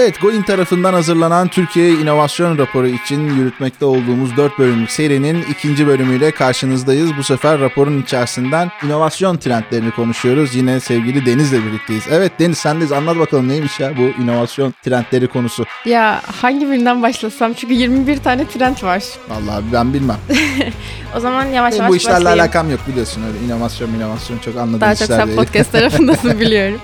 Evet, Going tarafından hazırlanan Türkiye İnovasyon Raporu için yürütmekte olduğumuz 4 bölümlük serinin ikinci bölümüyle karşınızdayız. Bu sefer raporun içerisinden inovasyon trendlerini konuşuyoruz. Yine sevgili Deniz'le birlikteyiz. Evet Deniz sendeyiz. Anlat bakalım neymiş ya bu inovasyon trendleri konusu. Ya hangi birinden başlasam? Çünkü 21 tane trend var. Vallahi ben bilmem. o zaman yavaş yavaş bu işlerle başlayayım. alakam yok biliyorsun öyle inovasyon inovasyon çok anladığım Daha çok sen podcast tarafındasın biliyorum.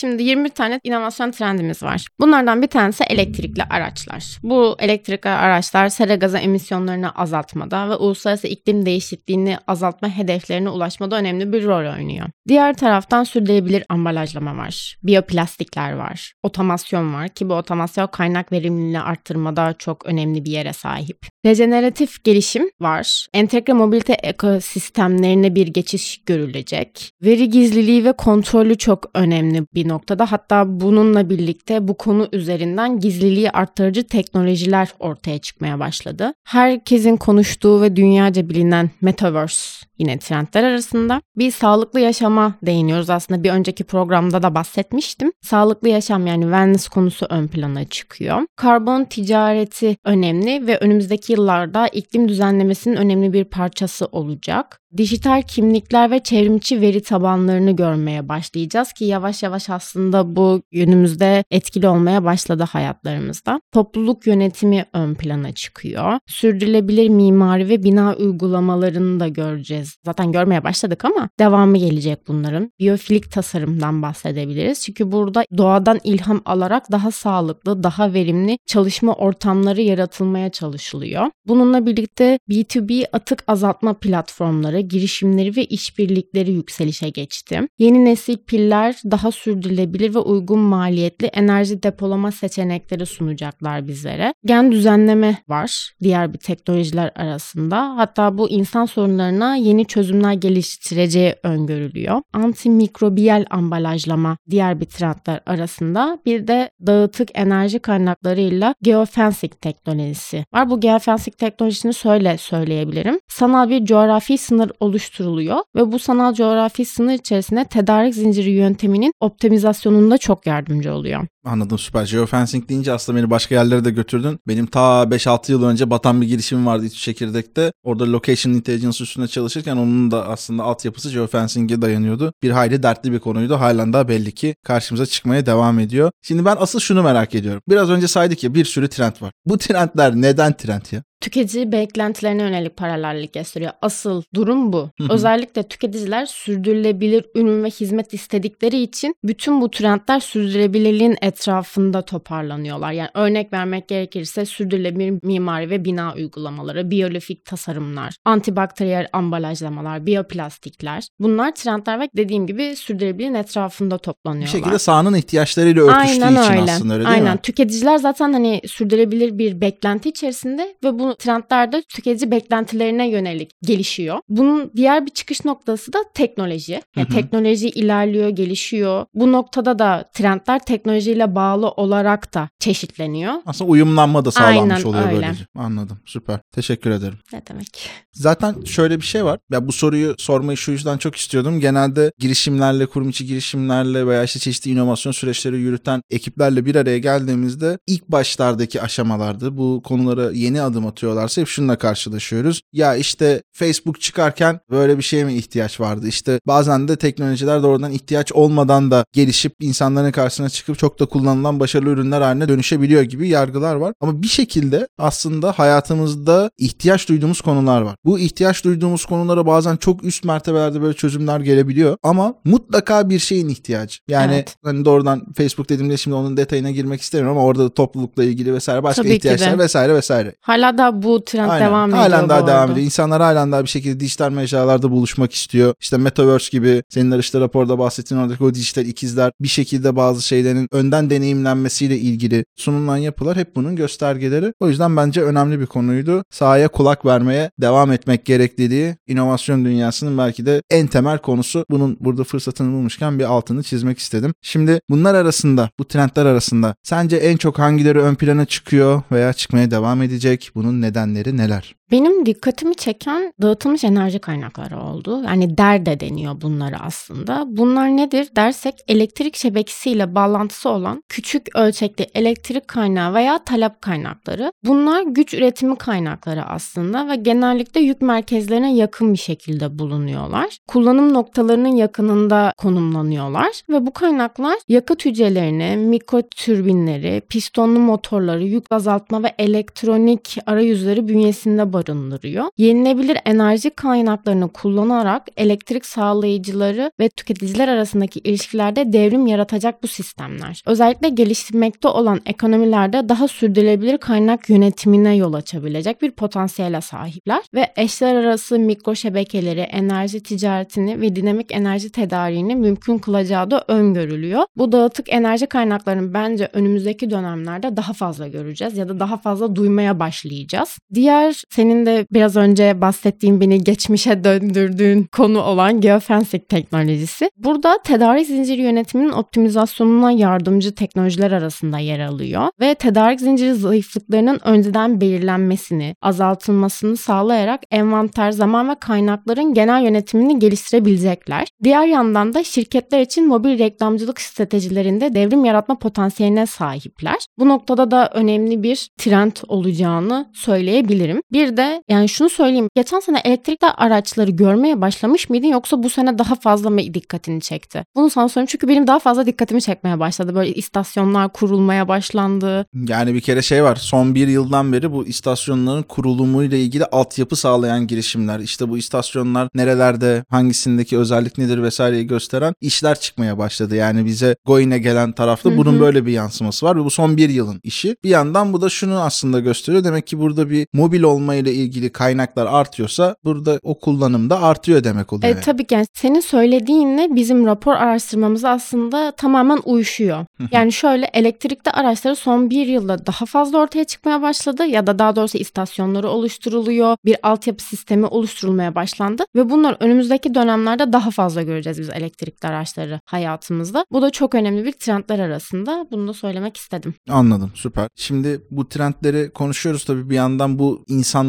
Şimdi 20 tane inovasyon trendimiz var. Bunlardan bir tanesi elektrikli araçlar. Bu elektrikli araçlar sera gazı emisyonlarını azaltmada ve uluslararası iklim değişikliğini azaltma hedeflerine ulaşmada önemli bir rol oynuyor. Diğer taraftan sürdürülebilir ambalajlama var. Biyoplastikler var. Otomasyon var ki bu otomasyon kaynak verimliliğini arttırmada çok önemli bir yere sahip. Rejeneratif gelişim var. Entegre mobilite ekosistemlerine bir geçiş görülecek. Veri gizliliği ve kontrolü çok önemli bir noktada. Hatta bununla birlikte bu konu üzerinden gizliliği arttırıcı teknolojiler ortaya çıkmaya başladı. Herkesin konuştuğu ve dünyaca bilinen Metaverse yine trendler arasında. Bir sağlıklı yaşama değiniyoruz. Aslında bir önceki programda da bahsetmiştim. Sağlıklı yaşam yani wellness konusu ön plana çıkıyor. Karbon ticareti önemli ve önümüzdeki yıllarda iklim düzenlemesinin önemli bir parçası olacak. Dijital kimlikler ve çevrimçi veri tabanlarını görmeye başlayacağız ki yavaş yavaş aslında bu yönümüzde etkili olmaya başladı hayatlarımızda. Topluluk yönetimi ön plana çıkıyor. Sürdürülebilir mimari ve bina uygulamalarını da göreceğiz. Zaten görmeye başladık ama devamı gelecek bunların. Biyofilik tasarımdan bahsedebiliriz. Çünkü burada doğadan ilham alarak daha sağlıklı, daha verimli çalışma ortamları yaratılmaya çalışılıyor. Bununla birlikte B2B atık azaltma platformları, girişimleri ve işbirlikleri yükselişe geçti. Yeni nesil piller daha sürdürülebilir ve uygun maliyetli enerji depolama seçenekleri sunacaklar bizlere. Gen düzenleme var diğer bir teknolojiler arasında. Hatta bu insan sorunlarına yeni çözümler geliştireceği öngörülüyor. Antimikrobiyal ambalajlama diğer bir trendler arasında. Bir de dağıtık enerji kaynaklarıyla geofencing teknolojisi var. Bu geofencing teknolojisini şöyle söyleyebilirim. Sanal bir coğrafi sınır oluşturuluyor ve bu sanal coğrafi sınır içerisinde tedarik zinciri yönteminin optimizasyonunda çok yardımcı oluyor. Anladım süper. Geofencing deyince aslında beni başka yerlere de götürdün. Benim ta 5-6 yıl önce batan bir girişimim vardı İTÜ Çekirdek'te. Orada Location Intelligence üstüne çalışırken onun da aslında altyapısı geofencing'e dayanıyordu. Bir hayli dertli bir konuydu. Halen daha belli ki karşımıza çıkmaya devam ediyor. Şimdi ben asıl şunu merak ediyorum. Biraz önce saydık ya bir sürü trend var. Bu trendler neden trend ya? Tüketici beklentilerine yönelik paralellik gösteriyor. Asıl durum bu. Özellikle tüketiciler sürdürülebilir ürün ve hizmet istedikleri için bütün bu trendler sürdürülebilirliğin etrafında toparlanıyorlar. Yani örnek vermek gerekirse sürdürülebilir mimari ve bina uygulamaları, biyolojik tasarımlar, antibakteriyel ambalajlamalar, biyoplastikler. Bunlar trendler ve dediğim gibi sürdürülebilirliğin etrafında Bir toplanıyorlar. şekilde sahanın ihtiyaçlarıyla örtüştüğü Aynen için öyle. aslında öyle değil Aynen. mi? Tüketiciler zaten hani sürdürülebilir bir beklenti içerisinde ve bu trendler de tüketici beklentilerine yönelik gelişiyor. Bunun diğer bir çıkış noktası da teknoloji. Yani teknoloji ilerliyor, gelişiyor. Bu noktada da trendler teknolojiyle bağlı olarak da çeşitleniyor. Aslında uyumlanma da sağlanmış Aynen oluyor öyle. böylece. Anladım. Süper. Teşekkür ederim. Ne demek? Zaten şöyle bir şey var. Ya bu soruyu sormayı şu yüzden çok istiyordum. Genelde girişimlerle, kurum içi girişimlerle veya işte çeşitli inovasyon süreçleri yürüten ekiplerle bir araya geldiğimizde ilk başlardaki aşamalarda bu konulara yeni adım atıyorlarsa hep şununla karşılaşıyoruz. Ya işte Facebook çıkarken böyle bir şeye mi ihtiyaç vardı? İşte bazen de teknolojiler doğrudan ihtiyaç olmadan da gelişip insanların karşısına çıkıp çok da kullanılan başarılı ürünler haline dönüşebiliyor gibi yargılar var. Ama bir şekilde aslında hayatımızda ihtiyaç duyduğumuz konular var. Bu ihtiyaç duyduğumuz konulara bazen çok üst mertebelerde böyle çözümler gelebiliyor ama mutlaka bir şeyin ihtiyacı. Yani Evet. hani doğrudan Facebook dediğimde şimdi onun detayına girmek istemiyorum ama orada da toplulukla ilgili vesaire başka Tabii ihtiyaçlar vesaire vesaire. Hala daha hala bu trend Aynen. devam ediyor Halen daha devam ediyor. İnsanlar halen daha bir şekilde dijital mecralarda buluşmak istiyor. İşte Metaverse gibi senin işte raporda bahsettiğin oradaki o dijital ikizler bir şekilde bazı şeylerin önden deneyimlenmesiyle ilgili sunulan yapılar hep bunun göstergeleri. O yüzden bence önemli bir konuydu. Sahaya kulak vermeye devam etmek gerekliliği inovasyon dünyasının belki de en temel konusu. Bunun burada fırsatını bulmuşken bir altını çizmek istedim. Şimdi bunlar arasında, bu trendler arasında sence en çok hangileri ön plana çıkıyor veya çıkmaya devam edecek? Bunun nedenleri neler? Benim dikkatimi çeken dağıtılmış enerji kaynakları oldu. Yani DER de deniyor bunları aslında. Bunlar nedir dersek elektrik şebekesiyle bağlantısı olan küçük ölçekli elektrik kaynağı veya talep kaynakları. Bunlar güç üretimi kaynakları aslında ve genellikle yük merkezlerine yakın bir şekilde bulunuyorlar. Kullanım noktalarının yakınında konumlanıyorlar ve bu kaynaklar yakıt hücrelerini, mikro türbinleri, pistonlu motorları, yük azaltma ve elektronik arayüzleri bünyesinde barındırıyor. Yenilebilir enerji kaynaklarını kullanarak elektrik sağlayıcıları ve tüketiciler arasındaki ilişkilerde devrim yaratacak bu sistemler. Özellikle geliştirmekte olan ekonomilerde daha sürdürülebilir kaynak yönetimine yol açabilecek bir potansiyele sahipler ve eşler arası mikro şebekeleri, enerji ticaretini ve dinamik enerji tedariğini mümkün kılacağı da öngörülüyor. Bu dağıtık enerji kaynaklarını bence önümüzdeki dönemlerde daha fazla göreceğiz ya da daha fazla duymaya başlayacağız. Diğer senin de biraz önce bahsettiğin beni geçmişe döndürdüğün konu olan geofencing teknolojisi. Burada tedarik zinciri yönetiminin optimizasyonuna yardımcı teknolojiler arasında yer alıyor ve tedarik zinciri zayıflıklarının önceden belirlenmesini, azaltılmasını sağlayarak envanter, zaman ve kaynakların genel yönetimini geliştirebilecekler. Diğer yandan da şirketler için mobil reklamcılık stratejilerinde devrim yaratma potansiyeline sahipler. Bu noktada da önemli bir trend olacağını söyleyebilirim. Bir de yani şunu söyleyeyim. Geçen sene elektrikli araçları görmeye başlamış mıydın yoksa bu sene daha fazla mı dikkatini çekti? Bunu sana sorayım çünkü benim daha fazla dikkatimi çekmeye başladı. Böyle istasyonlar kurulmaya başlandı. Yani bir kere şey var. Son bir yıldan beri bu istasyonların kurulumuyla ilgili altyapı sağlayan girişimler. işte bu istasyonlar nerelerde, hangisindeki özellik nedir vesaireyi gösteren işler çıkmaya başladı. Yani bize Goin'e gelen tarafta bunun Hı hı. böyle bir yansıması var ve bu son bir yılın işi. Bir yandan bu da şunu aslında gösteriyor. Demek ki burada bir mobil olmayla ilgili kaynaklar artıyorsa burada o kullanım da artıyor demek oluyor. E, yani. tabii ki yani senin söylediğinle bizim rapor araştırmamız aslında tamamen uyuşuyor. yani şöyle elektrikli araçları son bir yılda daha fazla ortaya çıkmaya başladı ya da daha doğrusu istasyonları oluşturuluyor. Bir altyapı sistemi oluşturulmaya başlandı ve bunlar önümüzdeki dönemlerde daha fazla göreceğiz biz elektrikli araçları hayatımızda. Bu da çok önemli bir trendler arasında. Bunu da söylemek istedim. Anladım süper. Şimdi bu trendleri konuşuyoruz tabii bir yandan bu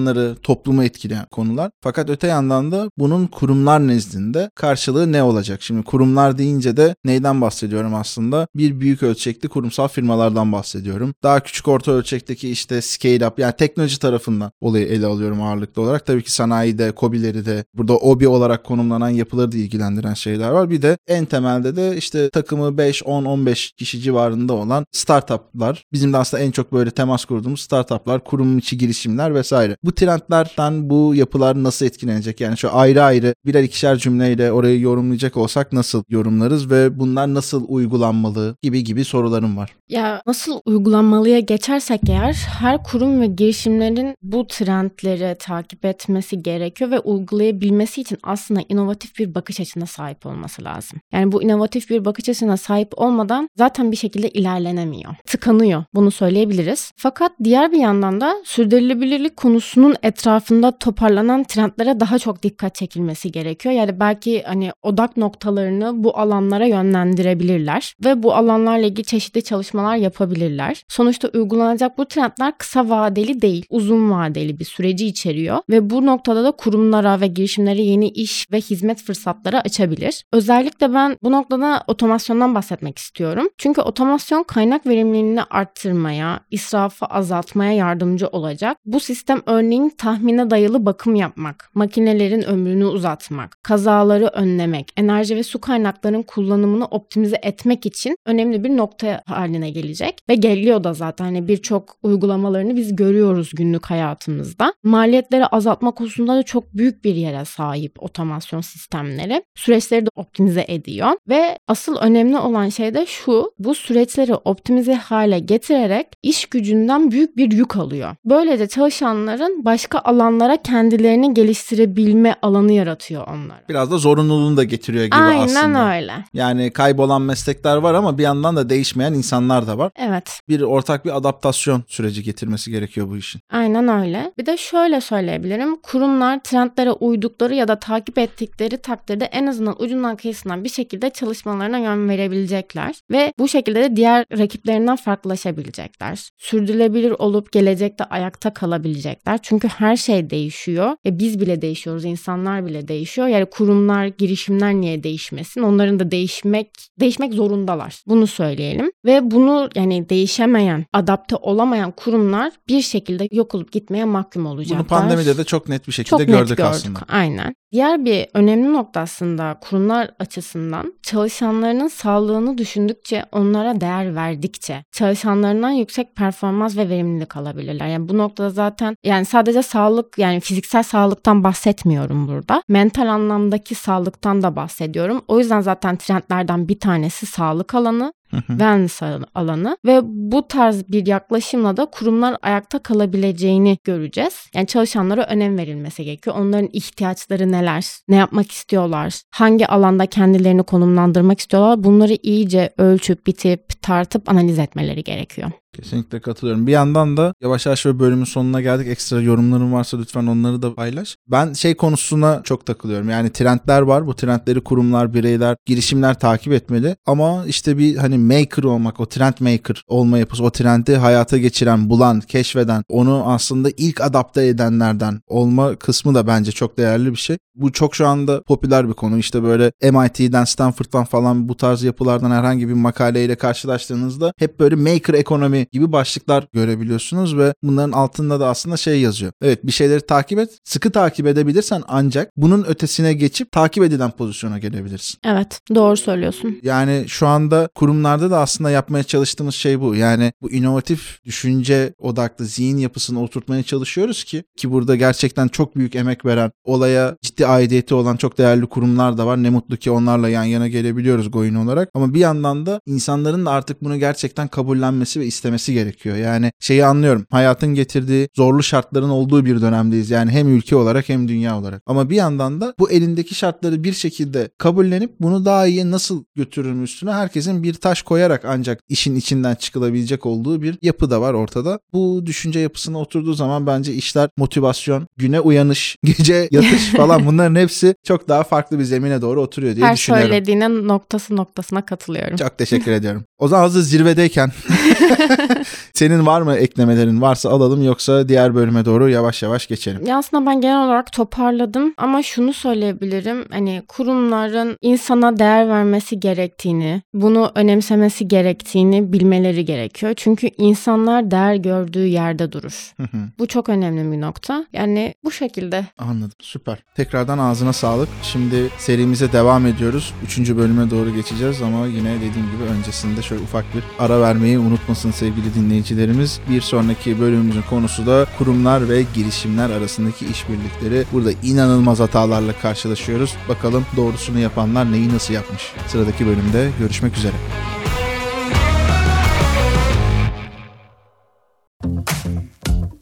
insanları, toplumu etkileyen konular. Fakat öte yandan da bunun kurumlar nezdinde karşılığı ne olacak? Şimdi kurumlar deyince de neyden bahsediyorum aslında? Bir büyük ölçekli kurumsal firmalardan bahsediyorum. Daha küçük orta ölçekteki işte scale up yani teknoloji tarafından olayı ele alıyorum ağırlıklı olarak. Tabii ki sanayide, kobileri de burada obi olarak konumlanan yapıları da ilgilendiren şeyler var. Bir de en temelde de işte takımı 5, 10, 15 kişi civarında olan startuplar. Bizim de aslında en çok böyle temas kurduğumuz startuplar, kurum içi girişimler vesaire. Bu trendlerden bu yapılar nasıl etkilenecek? Yani şu ayrı ayrı birer ikişer cümleyle orayı yorumlayacak olsak nasıl yorumlarız ve bunlar nasıl uygulanmalı gibi gibi sorularım var. Ya nasıl uygulanmalıya geçersek eğer her kurum ve girişimlerin bu trendleri takip etmesi gerekiyor ve uygulayabilmesi için aslında inovatif bir bakış açısına sahip olması lazım. Yani bu inovatif bir bakış açısına sahip olmadan zaten bir şekilde ilerlenemiyor. Tıkanıyor. Bunu söyleyebiliriz. Fakat diğer bir yandan da sürdürülebilirlik konusunun etrafında toparlanan trendlere daha çok dikkat çekilmesi gerekiyor. Yani belki hani odak noktalarını bu alanlara yönlendirebilirler ve bu alanlarla ilgili çeşitli çalışmalar yapabilirler. Sonuçta uygulanacak bu trendler kısa vadeli değil, uzun vadeli bir süreci içeriyor ve bu noktada da kurumlara ve girişimlere yeni iş ve hizmet fırsatları açabilir. Özellikle ben bu noktada otomasyondan bahsetmek istiyorum. Çünkü otomasyon kaynak verimliliğini arttırmaya, israfı azaltmaya yardımcı olacak. Bu sistem örneğin Örneğin tahmine dayalı bakım yapmak, makinelerin ömrünü uzatmak, kazaları önlemek, enerji ve su kaynaklarının kullanımını optimize etmek için önemli bir nokta haline gelecek. Ve geliyor da zaten hani birçok uygulamalarını biz görüyoruz günlük hayatımızda. Maliyetleri azaltma konusunda da çok büyük bir yere sahip otomasyon sistemleri. Süreçleri de optimize ediyor ve asıl önemli olan şey de şu. Bu süreçleri optimize hale getirerek iş gücünden büyük bir yük alıyor. Böylece çalışanların başka alanlara kendilerini geliştirebilme alanı yaratıyor onlara. Biraz da zorunluluğunu da getiriyor gibi Aynen aslında. öyle. Yani kaybolan meslekler var ama bir yandan da değişmeyen insanlar da var. Evet. Bir ortak bir adaptasyon süreci getirmesi gerekiyor bu işin. Aynen öyle. Bir de şöyle söyleyebilirim. Kurumlar trendlere uydukları ya da takip ettikleri takdirde en azından ucundan kıyısından bir şekilde çalışmalarına yön verebilecekler. Ve bu şekilde de diğer rakiplerinden farklılaşabilecekler. Sürdürülebilir olup gelecekte ayakta kalabilecekler. Çünkü her şey değişiyor. E biz bile değişiyoruz. insanlar bile değişiyor. Yani kurumlar, girişimler niye değişmesin? Onların da değişmek değişmek zorundalar. Bunu söyleyelim. Ve bunu yani değişemeyen, adapte olamayan kurumlar bir şekilde yok olup gitmeye mahkum olacaklar. Bunu pandemide de çok net bir şekilde Çok net gördük, gördük aslında. Aynen. Diğer bir önemli nokta aslında kurumlar açısından çalışanlarının sağlığını düşündükçe, onlara değer verdikçe çalışanlarından yüksek performans ve verimlilik alabilirler. Yani bu noktada zaten yani sadece sağlık yani fiziksel sağlıktan bahsetmiyorum burada. Mental anlamdaki sağlıktan da bahsediyorum. O yüzden zaten trendlerden bir tanesi sağlık alanı wellness alanı ve bu tarz bir yaklaşımla da kurumlar ayakta kalabileceğini göreceğiz. Yani çalışanlara önem verilmesi gerekiyor. Onların ihtiyaçları neler? Ne yapmak istiyorlar? Hangi alanda kendilerini konumlandırmak istiyorlar? Bunları iyice ölçüp bitip tartıp analiz etmeleri gerekiyor. Kesinlikle katılıyorum. Bir yandan da yavaş yavaş ve bölümün sonuna geldik. Ekstra yorumların varsa lütfen onları da paylaş. Ben şey konusuna çok takılıyorum. Yani trendler var. Bu trendleri kurumlar, bireyler, girişimler takip etmeli. Ama işte bir hani maker olmak, o trend maker olma yapısı, o trendi hayata geçiren, bulan, keşfeden, onu aslında ilk adapte edenlerden olma kısmı da bence çok değerli bir şey. Bu çok şu anda popüler bir konu. İşte böyle MIT'den, Stanford'dan falan bu tarz yapılardan herhangi bir makaleyle karşılaştığınızda hep böyle maker ekonomi gibi başlıklar görebiliyorsunuz ve bunların altında da aslında şey yazıyor. Evet bir şeyleri takip et. Sıkı takip edebilirsen ancak bunun ötesine geçip takip edilen pozisyona gelebilirsin. Evet doğru söylüyorsun. Yani şu anda kurumlarda da aslında yapmaya çalıştığımız şey bu. Yani bu inovatif düşünce odaklı zihin yapısını oturtmaya çalışıyoruz ki ki burada gerçekten çok büyük emek veren, olaya ciddi aidiyeti olan çok değerli kurumlar da var. Ne mutlu ki onlarla yan yana gelebiliyoruz Goyin olarak. Ama bir yandan da insanların da artık bunu gerçekten kabullenmesi ve istemesi gerekiyor. Yani şeyi anlıyorum. Hayatın getirdiği zorlu şartların olduğu bir dönemdeyiz. Yani hem ülke olarak hem dünya olarak. Ama bir yandan da bu elindeki şartları bir şekilde kabullenip bunu daha iyi nasıl götürürüm üstüne herkesin bir taş koyarak ancak işin içinden çıkılabilecek olduğu bir yapı da var ortada. Bu düşünce yapısına oturduğu zaman bence işler motivasyon, güne uyanış, gece yatış falan bunların hepsi çok daha farklı bir zemine doğru oturuyor diye Her düşünüyorum. söylediğinin noktası noktasına katılıyorum. Çok teşekkür ediyorum. O zaman hazır zirvedeyken senin var mı eklemelerin varsa alalım yoksa diğer bölüme doğru yavaş yavaş geçelim. Ya aslında ben genel olarak toparladım ama şunu söyleyebilirim. Hani kurumların insana değer vermesi gerektiğini, bunu önemsemesi gerektiğini bilmeleri gerekiyor. Çünkü insanlar değer gördüğü yerde durur. Hı hı. Bu çok önemli bir nokta. Yani bu şekilde. Anladım süper. Tekrardan ağzına sağlık. Şimdi serimize devam ediyoruz. Üçüncü bölüme doğru geçeceğiz ama yine dediğim gibi öncesinde şöyle ufak bir ara vermeyi unutmasın sevgili dinleyicilerimiz. Bir sonraki bölümümüzün konusu da kurumlar ve girişimler arasındaki işbirlikleri. Burada inanılmaz hatalarla karşılaşıyoruz. Bakalım doğrusunu yapanlar neyi nasıl yapmış. Sıradaki bölümde görüşmek üzere.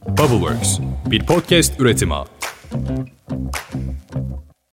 Bubbleworks, bir podcast üretimi.